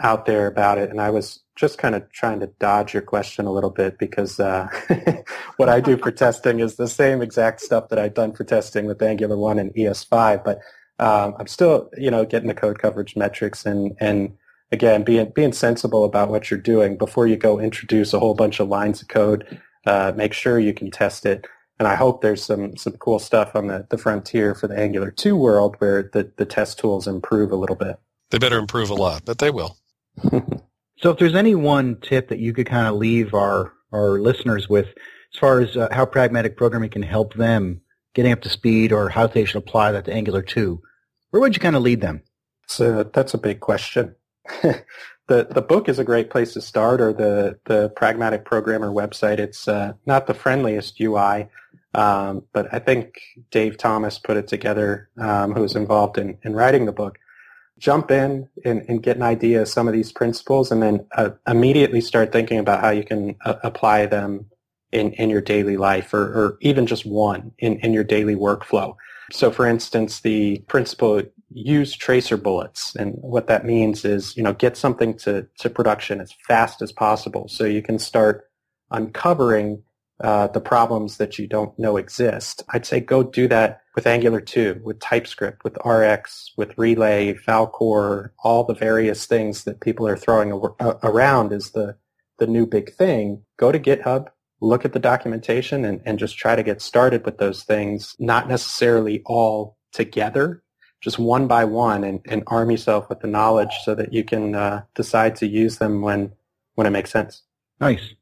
out there about it. And I was just kind of trying to dodge your question a little bit because uh, what I do for testing is the same exact stuff that I've done for testing with Angular 1 and ES5, but um, I'm still, you know, getting the code coverage metrics and, and again, being, being sensible about what you're doing before you go introduce a whole bunch of lines of code. Uh, make sure you can test it. And I hope there's some, some cool stuff on the, the frontier for the Angular 2 world where the, the test tools improve a little bit. They better improve a lot, but they will. So if there's any one tip that you could kind of leave our, our listeners with as far as uh, how pragmatic programming can help them getting up to speed or how they should apply that to Angular 2, where would you kind of lead them? So that's a big question. the the book is a great place to start, or the the Pragmatic Programmer website. It's uh, not the friendliest UI, um, but I think Dave Thomas put it together, um, who was involved in, in writing the book jump in and, and, get an idea of some of these principles and then uh, immediately start thinking about how you can uh, apply them in, in your daily life or, or even just one in, in your daily workflow. So for instance, the principle use tracer bullets. And what that means is, you know, get something to, to production as fast as possible so you can start uncovering uh, the problems that you don't know exist. I'd say go do that with Angular 2, with TypeScript, with RX, with Relay, Falcor, all the various things that people are throwing around is the, the new big thing. Go to GitHub, look at the documentation and, and just try to get started with those things, not necessarily all together, just one by one and, and arm yourself with the knowledge so that you can uh, decide to use them when, when it makes sense. Nice.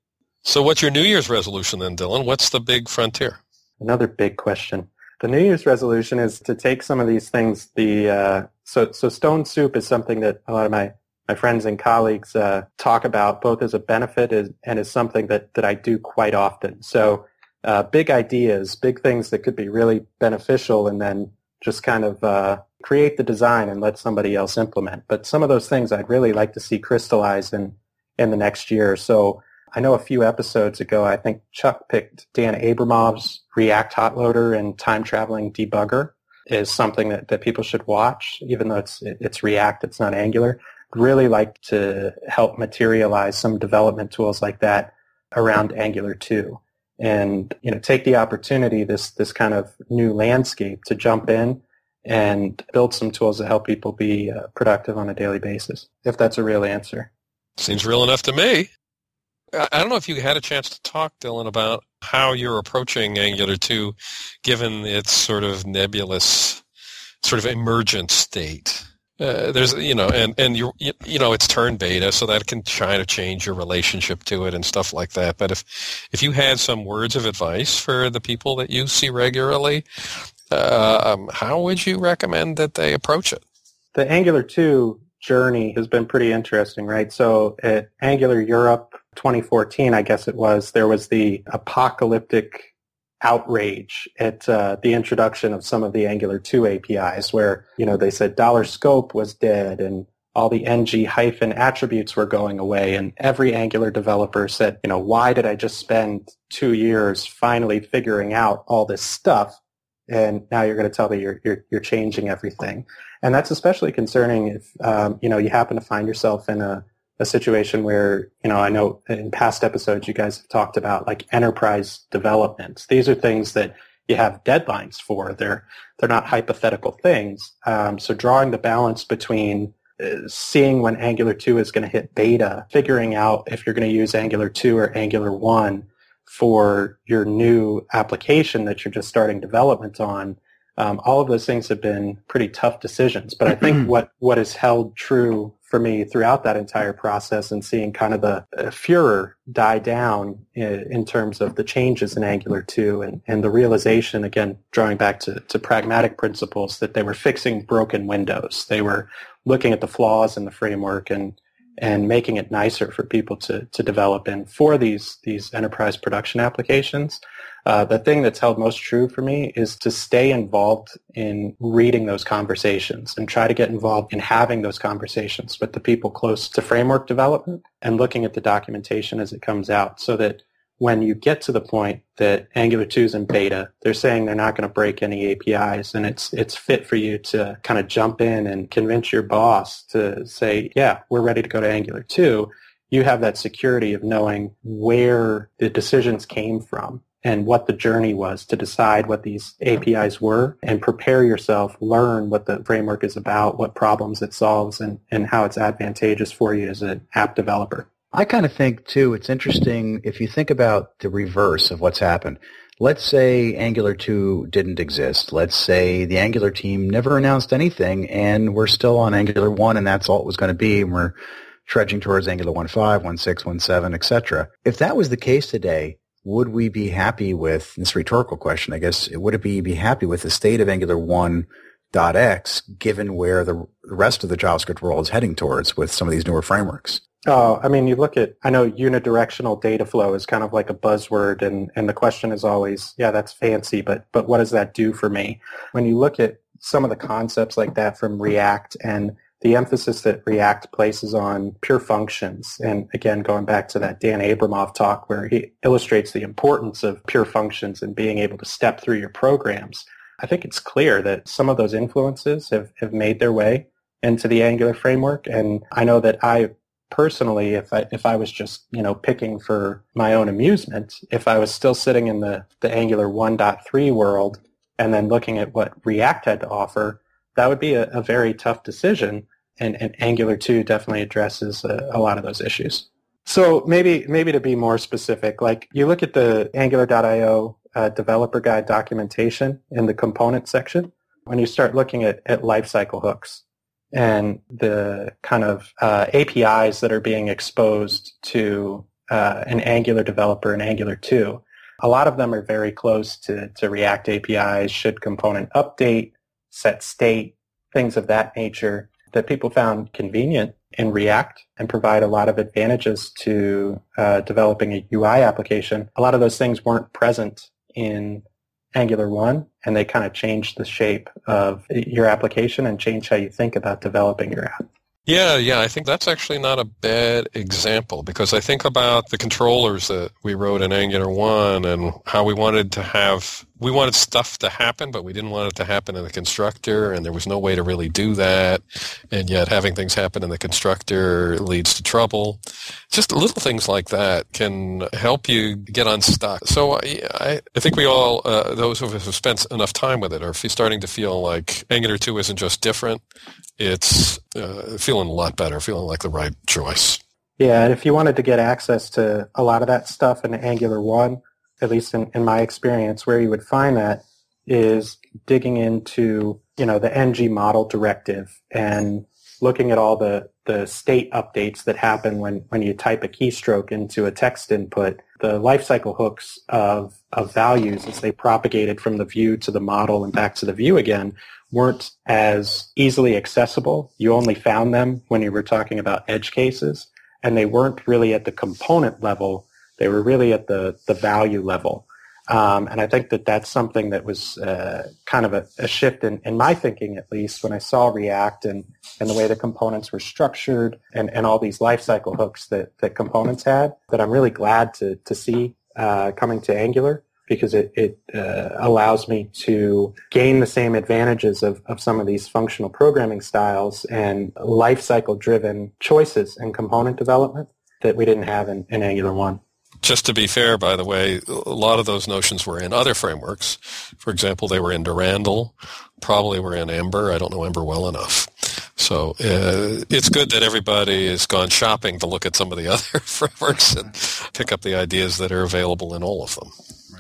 So what's your New Year's resolution then, Dylan? What's the big frontier? Another big question. The New Year's resolution is to take some of these things. The uh, so so stone soup is something that a lot of my my friends and colleagues uh, talk about both as a benefit and as something that that I do quite often. So uh, big ideas, big things that could be really beneficial, and then just kind of uh, create the design and let somebody else implement. But some of those things I'd really like to see crystallize in in the next year. So I know a few episodes ago, I think Chuck picked Dan Abramov's React Hot Loader and Time Traveling Debugger is something that, that people should watch, even though it's, it's React, it's not Angular. I'd really like to help materialize some development tools like that around Angular 2 and, you know, take the opportunity, this, this kind of new landscape to jump in and build some tools that help people be uh, productive on a daily basis, if that's a real answer. Seems real enough to me. I don't know if you had a chance to talk, Dylan, about how you're approaching Angular 2, given its sort of nebulous, sort of emergent state. Uh, there's, you know, and and you you know, it's turn beta, so that can try to change your relationship to it and stuff like that. But if if you had some words of advice for the people that you see regularly, uh, um, how would you recommend that they approach it? the Angular 2 journey has been pretty interesting, right? So at Angular Europe 2014, I guess it was, there was the apocalyptic outrage at uh, the introduction of some of the Angular 2 APIs where, you know, they said dollar scope was dead and all the ng hyphen attributes were going away and every Angular developer said, you know, why did I just spend two years finally figuring out all this stuff? And now you're going to tell me you're, you're, you're changing everything. And that's especially concerning if, um, you know, you happen to find yourself in a, a situation where, you know, I know in past episodes you guys have talked about like enterprise developments. These are things that you have deadlines for. They're, they're not hypothetical things. Um, so drawing the balance between uh, seeing when Angular 2 is going to hit beta, figuring out if you're going to use Angular 2 or Angular 1 for your new application that you're just starting development on, um, all of those things have been pretty tough decisions. But I think what, what has held true for me throughout that entire process and seeing kind of the uh, furor die down in, in, terms of the changes in Angular 2 and, and the realization, again, drawing back to, to pragmatic principles, that they were fixing broken windows. They were looking at the flaws in the framework and and making it nicer for people to, to develop in for these these enterprise production applications. Uh, the thing that's held most true for me is to stay involved in reading those conversations and try to get involved in having those conversations with the people close to framework development and looking at the documentation as it comes out so that when you get to the point that Angular 2 is in beta, they're saying they're not going to break any APIs and it's, it's fit for you to kind of jump in and convince your boss to say, yeah, we're ready to go to Angular 2. You have that security of knowing where the decisions came from and what the journey was to decide what these APIs were and prepare yourself, learn what the framework is about, what problems it solves, and, and how it's advantageous for you as an app developer. I kind of think too, it's interesting if you think about the reverse of what's happened. Let's say Angular 2 didn't exist. Let's say the Angular team never announced anything and we're still on Angular 1 and that's all it was going to be and we're trudging towards Angular 1.5, 1.6, 1.7, etc. If that was the case today, would we be happy with, this rhetorical question, I guess, would it be, be happy with the state of Angular 1.x given where the rest of the JavaScript world is heading towards with some of these newer frameworks? Oh, I mean, you look at, I know unidirectional data flow is kind of like a buzzword and, and the question is always, yeah, that's fancy, but, but what does that do for me? When you look at some of the concepts like that from React and the emphasis that React places on pure functions, and again, going back to that Dan Abramov talk where he illustrates the importance of pure functions and being able to step through your programs, I think it's clear that some of those influences have, have made their way into the Angular framework. And I know that I personally, if I if I was just you know picking for my own amusement, if I was still sitting in the the Angular 1.3 world and then looking at what React had to offer, that would be a, a very tough decision. And, and Angular 2 definitely addresses a, a lot of those issues. So maybe maybe to be more specific, like you look at the Angular.io uh, developer guide documentation in the component section, when you start looking at, at lifecycle hooks, and the kind of uh, APIs that are being exposed to uh, an Angular developer in Angular 2. A lot of them are very close to, to React APIs, should component update, set state, things of that nature that people found convenient in React and provide a lot of advantages to uh, developing a UI application. A lot of those things weren't present in Angular 1 and they kind of changed the shape of your application and change how you think about developing your app. Yeah, yeah, I think that's actually not a bad example because I think about the controllers that we wrote in Angular 1 and how we wanted to have, we wanted stuff to happen, but we didn't want it to happen in the constructor and there was no way to really do that. And yet having things happen in the constructor leads to trouble. Just little things like that can help you get unstuck. So I, I think we all, uh, those of us who have spent enough time with it are starting to feel like Angular 2 isn't just different, it's uh, feeling a lot better, feeling like the right choice. Yeah, and if you wanted to get access to a lot of that stuff in Angular 1, at least in, in my experience, where you would find that is digging into, you know, the ng model directive and looking at all the, the state updates that happen when, when you type a keystroke into a text input the lifecycle hooks of, of values as they propagated from the view to the model and back to the view again weren't as easily accessible. You only found them when you were talking about edge cases, and they weren't really at the component level. They were really at the, the value level. Um, and I think that that's something that was uh, kind of a, a shift in, in, my thinking, at least, when I saw React and, and the way the components were structured and, and all these lifecycle hooks that, that components had, that I'm really glad to, to see uh, coming to Angular because it, it uh, allows me to gain the same advantages of, of some of these functional programming styles and lifecycle driven choices in component development that we didn't have in, in Angular 1 just to be fair, by the way, a lot of those notions were in other frameworks. For example, they were in Durandal, probably were in Ember. I don't know Ember well enough. So uh, it's good that everybody has gone shopping to look at some of the other frameworks and pick up the ideas that are available in all of them.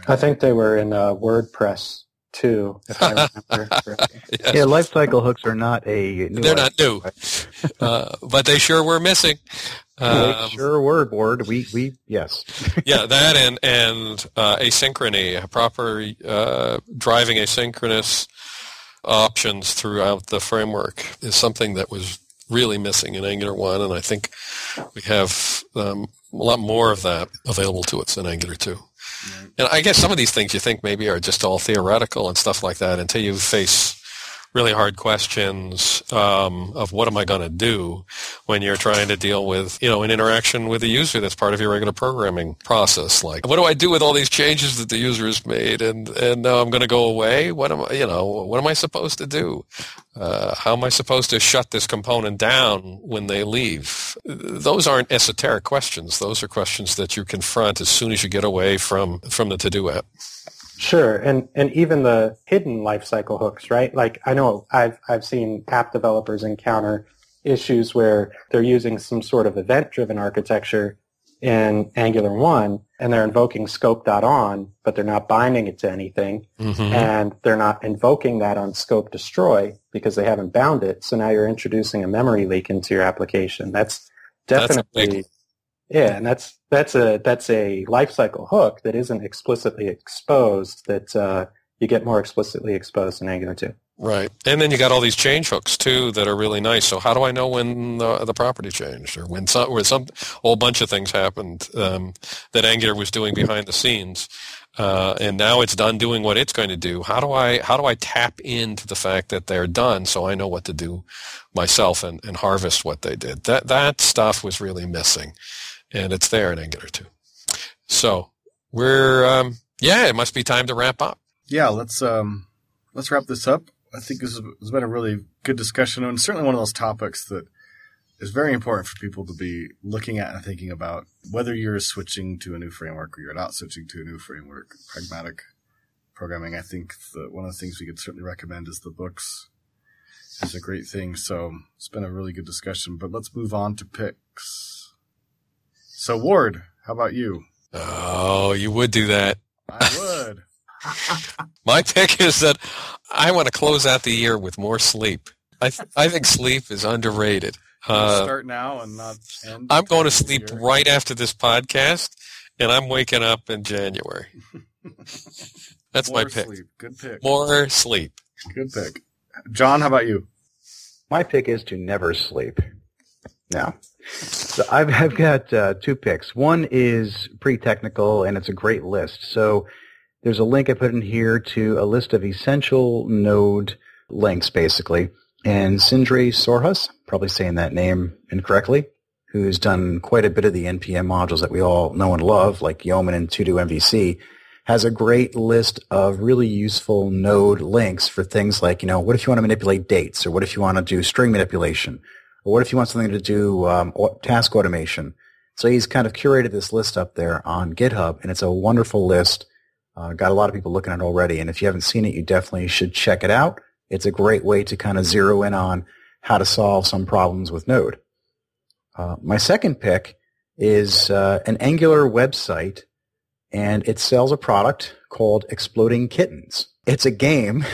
I think they were in uh, WordPress too, if I remember. yes. Yeah, lifecycle hooks are not a new. They're not new, uh, but they sure were missing. Um, sure were board. We we yes. yeah, that and and uh, asynchrony, proper uh, driving asynchronous options throughout the framework is something that was really missing in Angular one, and I think we have um, a lot more of that available to us in Angular two. And I guess some of these things you think maybe are just all theoretical and stuff like that until you face really hard questions um, of what am I going to do when you're trying to deal with, you know, an interaction with a user that's part of your regular programming process. Like, what do I do with all these changes that the user has made? And, and now I'm going to go away. What am I, you know, what am I supposed to do? Uh, how am I supposed to shut this component down when they leave? Those aren't esoteric questions. Those are questions that you confront as soon as you get away from, from the to-do app. Sure, and and even the hidden lifecycle hooks, right? Like I know I've I've seen app developers encounter issues where they're using some sort of event-driven architecture in Angular 1 and they're invoking scope.on, but they're not binding it to anything. Mm-hmm. And they're not invoking that on scope destroy because they haven't bound it. So now you're introducing a memory leak into your application. That's definitely That's yeah, and that's that's a that's a lifecycle hook that isn't explicitly exposed that uh, you get more explicitly exposed in Angular 2. Right, and then you got all these change hooks too that are really nice. So how do I know when the, the property changed or when some, or some whole bunch of things happened um, that Angular was doing behind the scenes, uh, and now it's done doing what it's going to do? How do I how do I tap into the fact that they're done so I know what to do myself and, and harvest what they did? That that stuff was really missing and it's there in Angular 2. So we're um, yeah, it must be time to wrap up. Yeah, let's um, let's wrap this up. I think this has been a really good discussion, and certainly one of those topics that is very important for people to be looking at and thinking about. Whether you're switching to a new framework or you're not switching to a new framework, pragmatic programming. I think the, one of the things we could certainly recommend is the books. Is a great thing. So it's been a really good discussion. But let's move on to picks. So Ward, how about you? Oh, you would do that. I would. My pick is that I want to close out the year with more sleep. I th- I think sleep is underrated. Uh, start now and not end. I'm going to sleep right after this podcast, and I'm waking up in January. That's more my pick. Sleep. Good pick. More sleep. Good pick. John, how about you? My pick is to never sleep. No. So I've, I've got uh, two picks. One is pretty technical, and it's a great list. So there's a link I put in here to a list of essential node links, basically. And Sindre Sorhus, probably saying that name incorrectly, who's done quite a bit of the NPM modules that we all know and love, like Yeoman and To-Do MVC, has a great list of really useful node links for things like, you know, what if you want to manipulate dates, or what if you want to do string manipulation, or what if you want something to do um, task automation? So he's kind of curated this list up there on GitHub, and it's a wonderful list. Uh, got a lot of people looking at it already, and if you haven't seen it, you definitely should check it out. It's a great way to kind of zero in on how to solve some problems with Node. Uh, my second pick is uh, an Angular website, and it sells a product called Exploding Kittens. It's a game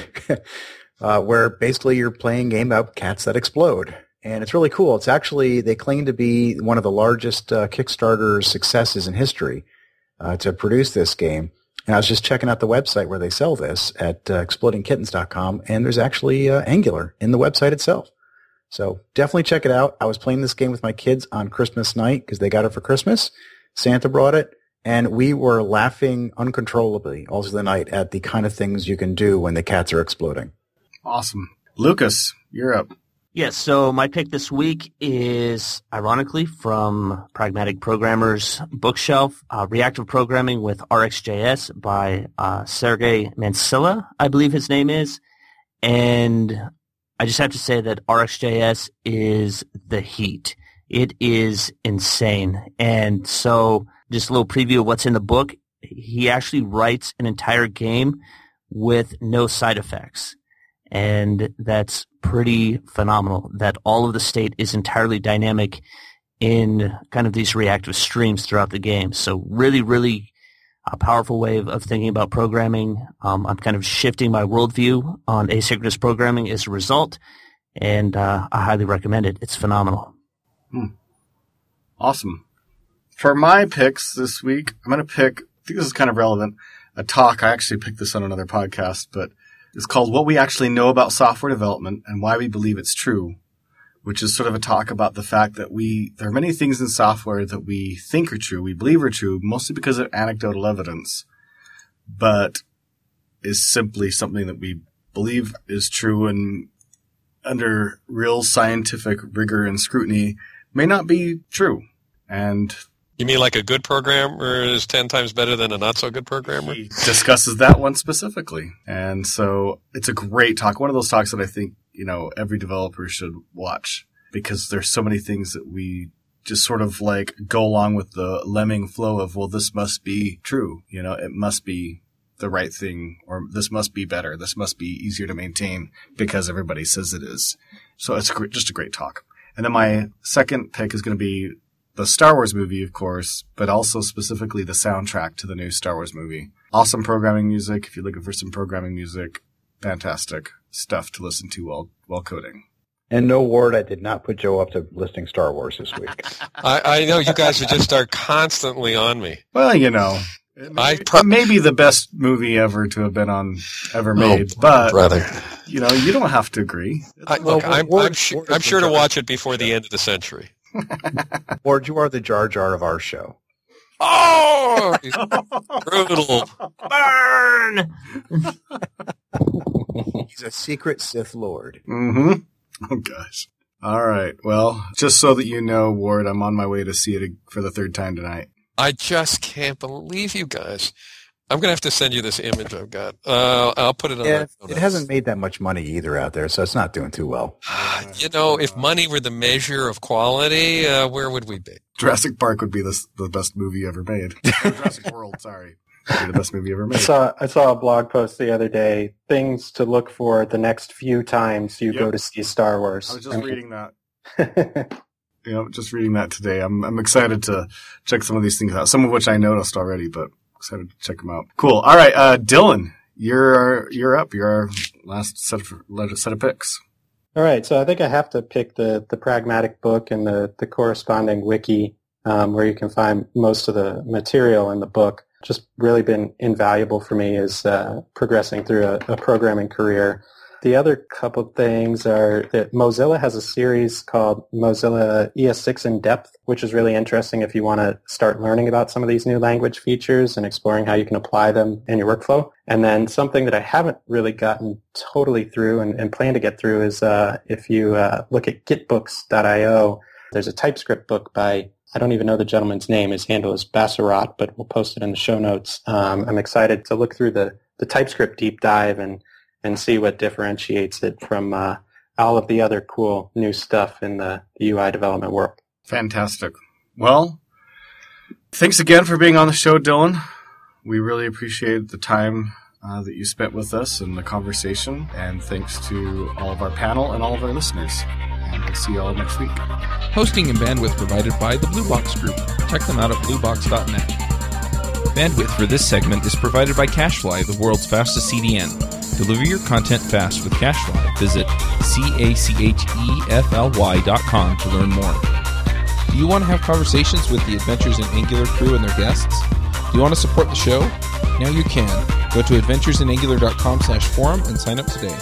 uh, where basically you're playing a game about cats that explode and it's really cool. It's actually they claim to be one of the largest uh, Kickstarter successes in history. uh, to produce this game. And I was just checking out the website where they sell this at uh, explodingkittens.com, and there's actually uh, Angular in the website itself. So definitely check it out. I was playing this game with my kids on Christmas night because they got it for Christmas. Santa brought it, and we were laughing uncontrollably all through the night at the kind of things you can do when the cats are exploding. Awesome. Lukas, you're up. Yes, so my pick this week is, ironically, from Pragmatic Programmer's bookshelf, uh, Reactive Programming with RxJS by uh, Sergi Mansilla, I believe his name is. And I just have to say that RxJS is the heat. It is insane. And so just a little preview of what's in the book. He actually writes an entire game with no side effects. And that's pretty phenomenal that all of the state is entirely dynamic in kind of these reactive streams throughout the game. So really, really a powerful way of, of thinking about programming. Um, I'm kind of shifting my worldview on asynchronous programming as a result, and uh, I highly recommend it. It's phenomenal. Hmm. Awesome. For my picks this week, I'm going to pick, I think this is kind of relevant, a talk. I actually picked this on another podcast, but it's called What We Actually Know About Software Development and Why We Believe It's True, which is sort of a talk about the fact that we, there are many things in software that we think are true, we believe are true, mostly because of anecdotal evidence, but is simply something that we believe is true and under real scientific rigor and scrutiny may not be true. And You mean like a good programmer is 10 times better than a not so good programmer? he discusses that one specifically. And so it's a great talk. One of those talks that I think, you know, every developer should watch because there's so many things that we just sort of like go along with the lemming flow of, well, this must be true. You know, it must be the right thing or this must be better. This must be easier to maintain because everybody says it is. So it's just a great talk. And then my second pick is going to be the Star Wars movie, of course, but also specifically the soundtrack to the new Star Wars movie. Awesome programming music. If you're looking for some programming music, fantastic stuff to listen to while, while coding. And no Ward, I did not put Joe up to listing Star Wars this week. I, I know you guys would just are constantly on me. Well, you know, it may, I pro- it may be the best movie ever to have been on, ever made, but, brother. you know, you don't have to agree. I, look, Well, I'm, I'm, su- I'm sure to watch it before the end of the century. Ward, you are the Jar Jar of our show. Oh, brutal. Burn! He's a secret Sith Lord. Mm-hmm. Oh gosh. All right. Well, just so that you know, Ward, I'm on my way to see it for the third time tonight. I just can't believe you guys. I'm gonna have to send you this image I've got. Uh, I'll put it on. Yeah, the it hasn't made that much money either out there, so it's not doing too well. You know, if money were the measure of quality, uh, where would we be? Jurassic Park would be the the best movie ever made. Jurassic World, sorry, would be the best movie ever I made. saw I saw a blog post the other day. Things to look for the next few times you Yep. go to see Star Wars. I was just I mean- reading that. You know, just reading that today. I'm I'm excited to check some of these things out. Some of which I noticed already, but excited to check them out. Cool. All right, uh, Dylan, you're you're up. You're our last set of set of picks. All right, so I think I have to pick the the pragmatic book and the the corresponding wiki um, where you can find most of the material in the book. Just really been invaluable for me as uh, progressing through a, a programming career. The other couple things are that Mozilla has a series called Mozilla ES6 in depth, which is really interesting if you want to start learning about some of these new language features and exploring how you can apply them in your workflow. And then something that I haven't really gotten totally through and, and plan to get through is uh, if you uh, look at gitbooks.io, there's a TypeScript book by I don't even know the gentleman's name. His handle is Basarat, but we'll post it in the show notes. Um, I'm excited to look through the, the TypeScript deep dive and and see what differentiates it from uh, all of the other cool new stuff in the, the UI development world. Fantastic. Well, thanks again for being on the show, Dylan. We really appreciate the time uh, that you spent with us and the conversation. And thanks to all of our panel and all of our listeners. And we'll see you all next week. Hosting and bandwidth provided by the Blue Box Group. Check them out at bluebox.net. Bandwidth for this segment is provided by CacheFly, the world's fastest CDN. Deliver your content fast with CacheFly. Visit C-A-C-H-E-F-L-Y dot com to learn more. Do you want to have conversations with the Adventures in Angular crew and their guests? Do you want to support the show? Now you can. Go to adventuresinangular.com slash forum and sign up today.